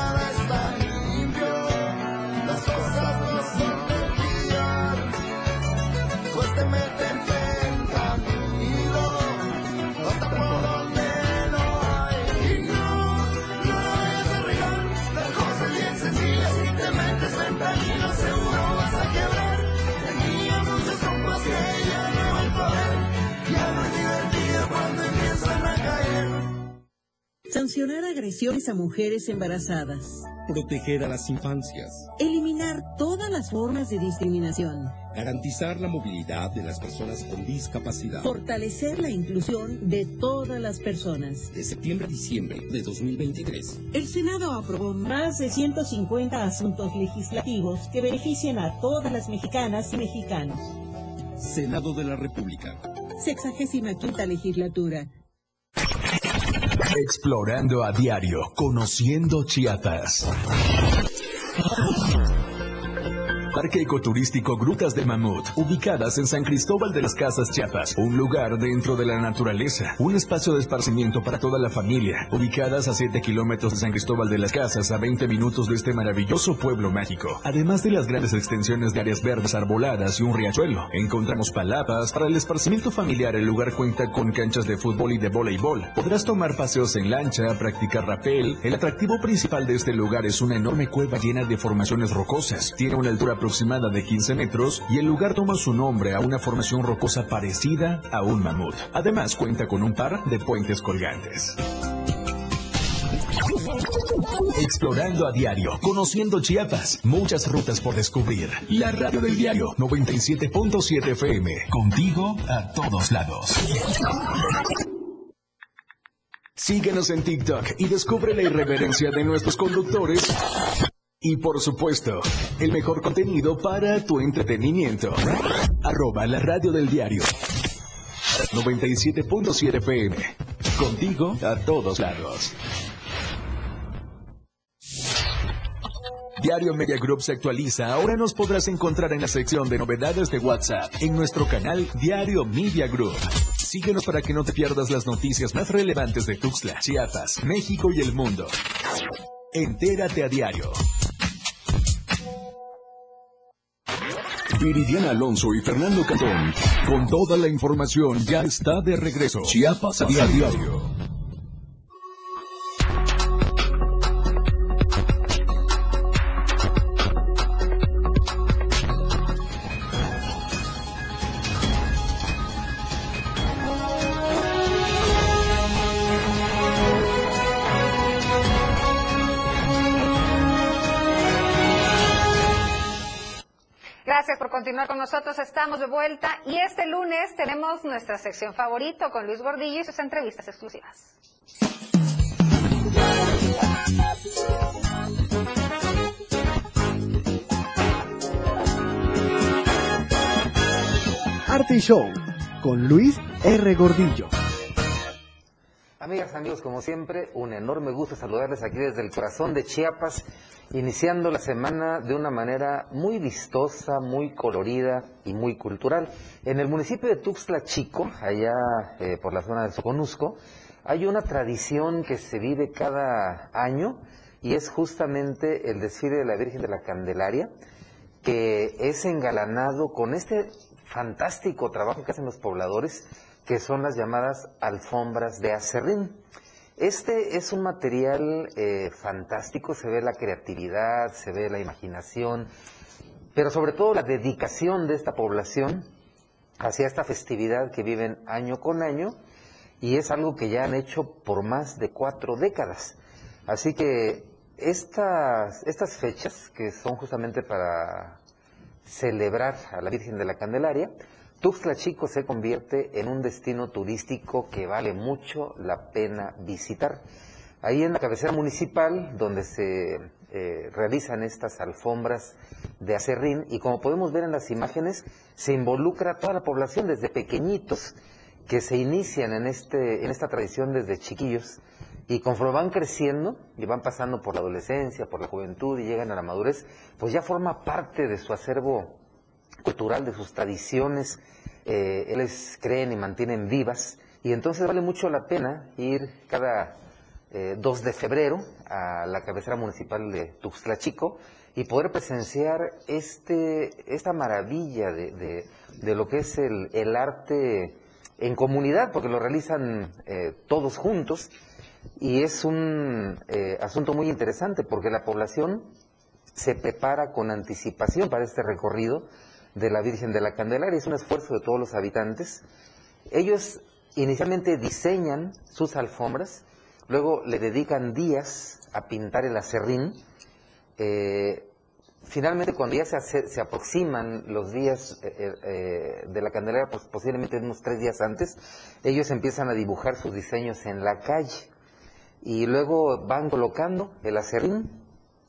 Sancionar agresiones a mujeres embarazadas. Proteger a las infancias. Eliminar todas las formas de discriminación. Garantizar la movilidad de las personas con discapacidad. Fortalecer la inclusión de todas las personas. De septiembre a diciembre de 2023. El Senado aprobó más de 150 asuntos legislativos que benefician a todas las mexicanas y mexicanos. Senado de la República. Sexagésima quinta legislatura. Explorando a diario, conociendo Chiapas. Parque Ecoturístico Grutas de Mamut, ubicadas en San Cristóbal de las Casas Chiapas, un lugar dentro de la naturaleza, un espacio de esparcimiento para toda la familia, ubicadas a 7 kilómetros de San Cristóbal de las Casas, a 20 minutos de este maravilloso pueblo mágico. Además de las grandes extensiones de áreas verdes arboladas y un riachuelo, encontramos palapas. Para el esparcimiento familiar, el lugar cuenta con canchas de fútbol y de voleibol. Podrás tomar paseos en lancha, practicar rapel. El atractivo principal de este lugar es una enorme cueva llena de formaciones rocosas. Tiene una altura aproximada de 15 metros y el lugar toma su nombre a una formación rocosa parecida a un mamut. Además cuenta con un par de puentes colgantes. Explorando a diario, conociendo Chiapas, muchas rutas por descubrir. La radio del diario 97.7 FM, contigo a todos lados. Síguenos en TikTok y descubre la irreverencia de nuestros conductores. Y por supuesto, el mejor contenido para tu entretenimiento. Arroba la radio del diario 97.7 FM. Contigo a todos lados. Diario Media Group se actualiza. Ahora nos podrás encontrar en la sección de novedades de WhatsApp en nuestro canal Diario Media Group. Síguenos para que no te pierdas las noticias más relevantes de Tuxtla, Chiapas, México y el mundo. Entérate a diario. Viridiana Alonso y Fernando Catón, con toda la información, ya está de regreso. Chiapas a diario. Nosotros. Estamos de vuelta y este lunes tenemos nuestra sección favorito con Luis Gordillo y sus entrevistas exclusivas. Arte Show con Luis R. Gordillo. Amigas, amigos, como siempre, un enorme gusto saludarles aquí desde el corazón de Chiapas, iniciando la semana de una manera muy vistosa, muy colorida y muy cultural. En el municipio de Tuxtla Chico, allá eh, por la zona de Soconusco, hay una tradición que se vive cada año y es justamente el desfile de la Virgen de la Candelaria, que es engalanado con este fantástico trabajo que hacen los pobladores, que son las llamadas alfombras de acerrín. Este es un material eh, fantástico, se ve la creatividad, se ve la imaginación, pero sobre todo la dedicación de esta población hacia esta festividad que viven año con año y es algo que ya han hecho por más de cuatro décadas. Así que estas, estas fechas, que son justamente para celebrar a la Virgen de la Candelaria, Tuxtla Chico se convierte en un destino turístico que vale mucho la pena visitar. Ahí en la cabecera municipal, donde se eh, realizan estas alfombras de acerrín, y como podemos ver en las imágenes, se involucra toda la población desde pequeñitos que se inician en, este, en esta tradición desde chiquillos y conforme van creciendo y van pasando por la adolescencia, por la juventud y llegan a la madurez, pues ya forma parte de su acervo cultural, de sus tradiciones, eh, ellos creen y mantienen vivas, y entonces vale mucho la pena ir cada eh, 2 de febrero a la cabecera municipal de Tuxtla Chico y poder presenciar este, esta maravilla de, de, lo que es el, el, arte en comunidad, porque lo realizan eh, todos juntos, y es un eh, asunto muy interesante porque la población se prepara con anticipación para este recorrido de la Virgen de la Candelaria. Es un esfuerzo de todos los habitantes. Ellos inicialmente diseñan sus alfombras, luego le dedican días a pintar el acerrín. Eh, finalmente, cuando ya se, se aproximan los días eh, eh, de la Candelaria, pues posiblemente unos tres días antes, ellos empiezan a dibujar sus diseños en la calle y luego van colocando el acerrín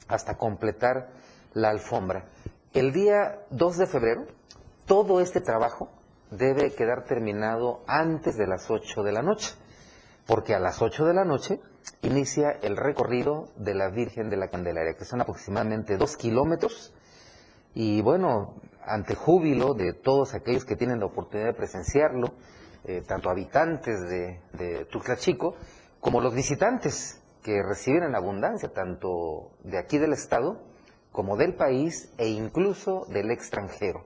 hasta completar la alfombra. El día 2 de febrero, todo este trabajo debe quedar terminado antes de las 8 de la noche, porque a las 8 de la noche inicia el recorrido de la Virgen de la Candelaria, que son aproximadamente dos kilómetros, y bueno, ante júbilo de todos aquellos que tienen la oportunidad de presenciarlo, eh, tanto habitantes de, de Tuxtla Chico, como los visitantes que reciben en abundancia, tanto de aquí del Estado como del país e incluso del extranjero.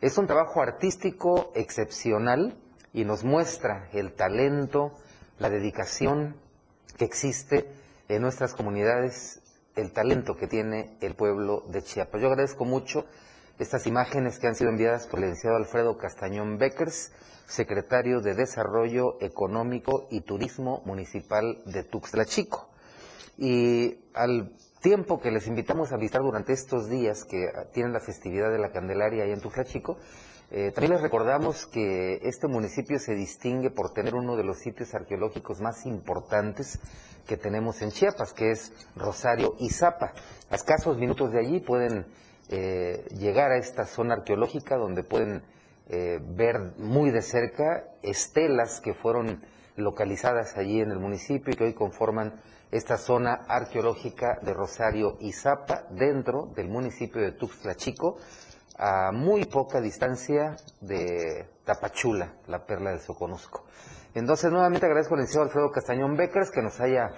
Es un trabajo artístico excepcional y nos muestra el talento, la dedicación que existe en nuestras comunidades, el talento que tiene el pueblo de Chiapas. Yo agradezco mucho estas imágenes que han sido enviadas por el licenciado Alfredo Castañón Beckers, secretario de Desarrollo Económico y Turismo Municipal de Tuxtla Chico. Y al tiempo que les invitamos a visitar durante estos días que tienen la festividad de la Candelaria ahí en Tuxtla Chico, eh, también les recordamos que este municipio se distingue por tener uno de los sitios arqueológicos más importantes que tenemos en Chiapas, que es Rosario y Zapa. A escasos minutos de allí pueden eh, llegar a esta zona arqueológica donde pueden eh, ver muy de cerca estelas que fueron localizadas allí en el municipio y que hoy conforman esta zona arqueológica de Rosario y Zapa dentro del municipio de Tuxtla Chico a muy poca distancia de Tapachula, la perla de Soconusco. Entonces, nuevamente agradezco al licenciado Alfredo Castañón Beckers que nos haya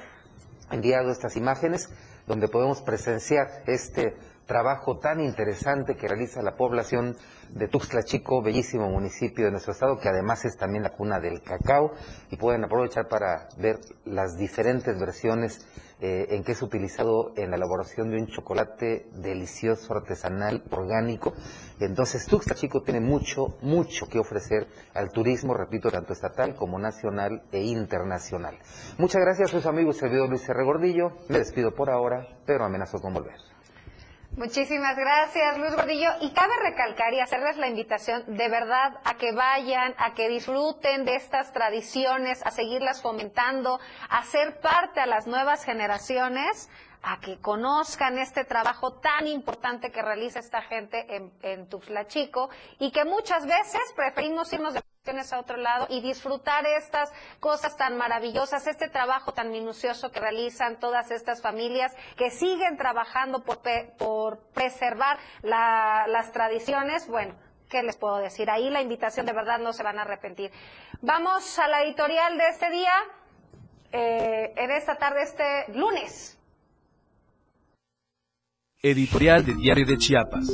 enviado estas imágenes donde podemos presenciar este trabajo tan interesante que realiza la población de Tuxtla Chico, bellísimo municipio de nuestro estado, que además es también la cuna del cacao, y pueden aprovechar para ver las diferentes versiones eh, en que es utilizado en la elaboración de un chocolate delicioso, artesanal, orgánico. Entonces, Tuxtla Chico tiene mucho, mucho que ofrecer al turismo, repito, tanto estatal como nacional e internacional. Muchas gracias a sus amigos, servidor Luis R. Gordillo. Me despido por ahora, pero amenazo con volver. Muchísimas gracias, Luis Gordillo. Y cabe recalcar y hacerles la invitación de verdad a que vayan, a que disfruten de estas tradiciones, a seguirlas fomentando, a ser parte a las nuevas generaciones, a que conozcan este trabajo tan importante que realiza esta gente en, en Tuxtla Chico y que muchas veces preferimos irnos de a otro lado y disfrutar estas cosas tan maravillosas, este trabajo tan minucioso que realizan todas estas familias que siguen trabajando por, por preservar las tradiciones. Bueno, ¿qué les puedo decir? Ahí la invitación de verdad no se van a arrepentir. Vamos a la editorial de este día, eh, en esta tarde, este lunes. Editorial de Diario de Chiapas.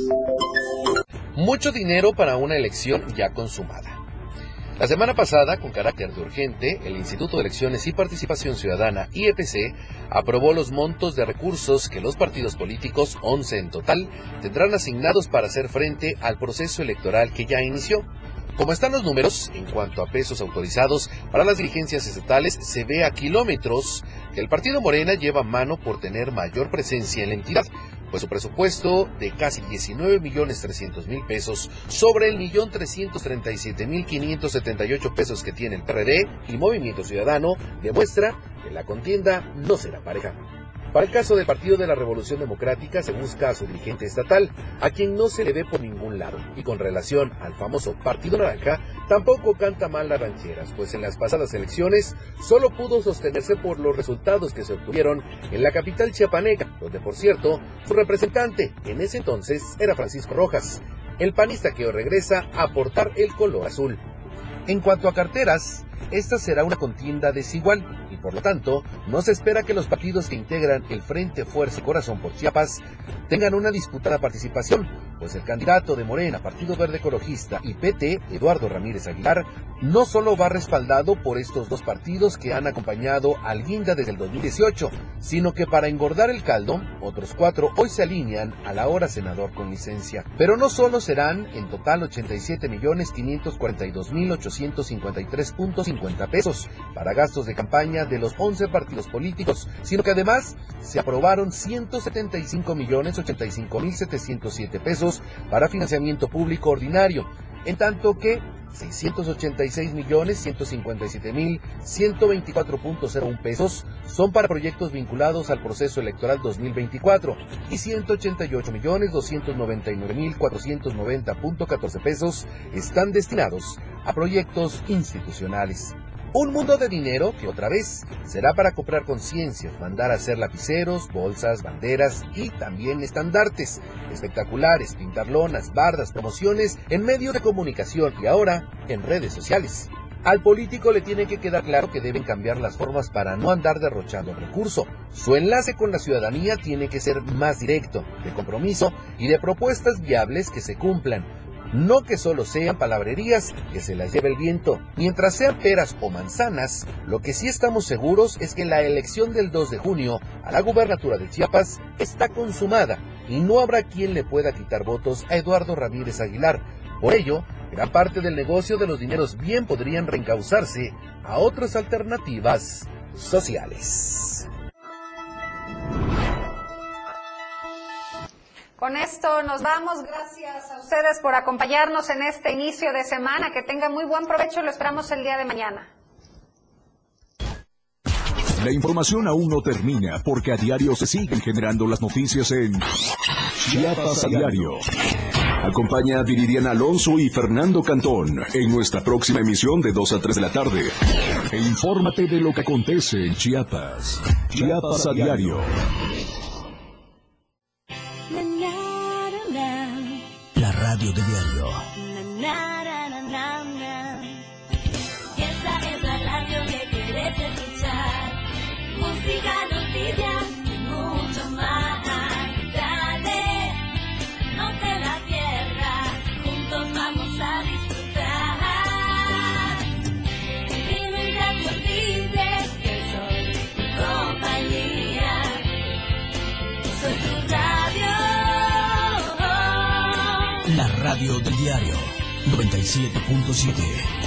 Mucho dinero para una elección ya consumada. La semana pasada, con carácter de urgente, el Instituto de Elecciones y Participación Ciudadana, IEPC, aprobó los montos de recursos que los partidos políticos, 11 en total, tendrán asignados para hacer frente al proceso electoral que ya inició. Como están los números, en cuanto a pesos autorizados para las dirigencias estatales, se ve a kilómetros que el partido Morena lleva mano por tener mayor presencia en la entidad, pues su presupuesto de casi 19 millones 300 mil pesos sobre el millón 337 mil 578 pesos que tiene el PRD y Movimiento Ciudadano demuestra que la contienda no será pareja. Para el caso del Partido de la Revolución Democrática se busca a su dirigente estatal, a quien no se le ve por ningún lado. Y con relación al famoso Partido Naranja, tampoco canta mal las rancheras, pues en las pasadas elecciones solo pudo sostenerse por los resultados que se obtuvieron en la capital chiapaneca, donde por cierto, su representante en ese entonces era Francisco Rojas, el panista que hoy regresa a portar el color azul. En cuanto a carteras, esta será una contienda desigual por lo tanto no se espera que los partidos que integran el Frente Fuerza y Corazón por Chiapas tengan una disputada participación, pues el candidato de Morena, Partido Verde Ecologista y PT, Eduardo Ramírez Aguilar, no solo va respaldado por estos dos partidos que han acompañado al Guinda desde el 2018, sino que para engordar el caldo, otros cuatro hoy se alinean a la hora senador con licencia. Pero no solo serán en total 87 millones 542 mil 853.50 pesos para gastos de campaña de los 11 partidos políticos, sino que además se aprobaron 175 millones 85 mil 707 para financiamiento público ordinario, en tanto que 686 millones 157 mil 124.01 pesos son para proyectos vinculados al proceso electoral 2024 y 188 millones 299 mil 490.14 pesos están destinados a proyectos institucionales. Un mundo de dinero que otra vez será para comprar conciencias, mandar a hacer lapiceros, bolsas, banderas y también estandartes espectaculares, pintar lonas, bardas, promociones en medios de comunicación y ahora en redes sociales. Al político le tiene que quedar claro que deben cambiar las formas para no andar derrochando el recurso. Su enlace con la ciudadanía tiene que ser más directo, de compromiso y de propuestas viables que se cumplan no que solo sean palabrerías que se las lleve el viento. Mientras sean peras o manzanas, lo que sí estamos seguros es que la elección del 2 de junio a la gubernatura de Chiapas está consumada y no habrá quien le pueda quitar votos a Eduardo Ramírez Aguilar. Por ello, gran parte del negocio de los dineros bien podrían reencauzarse a otras alternativas sociales. Con esto nos vamos. Gracias a ustedes por acompañarnos en este inicio de semana. Que tengan muy buen provecho. Lo esperamos el día de mañana. La información aún no termina porque a diario se siguen generando las noticias en Chiapas a diario. Acompaña a Viridiana Alonso y Fernando Cantón en nuestra próxima emisión de 2 a 3 de la tarde. E infórmate de lo que acontece en Chiapas. Chiapas a diario. Radio de diario. Radio del diario 97.7.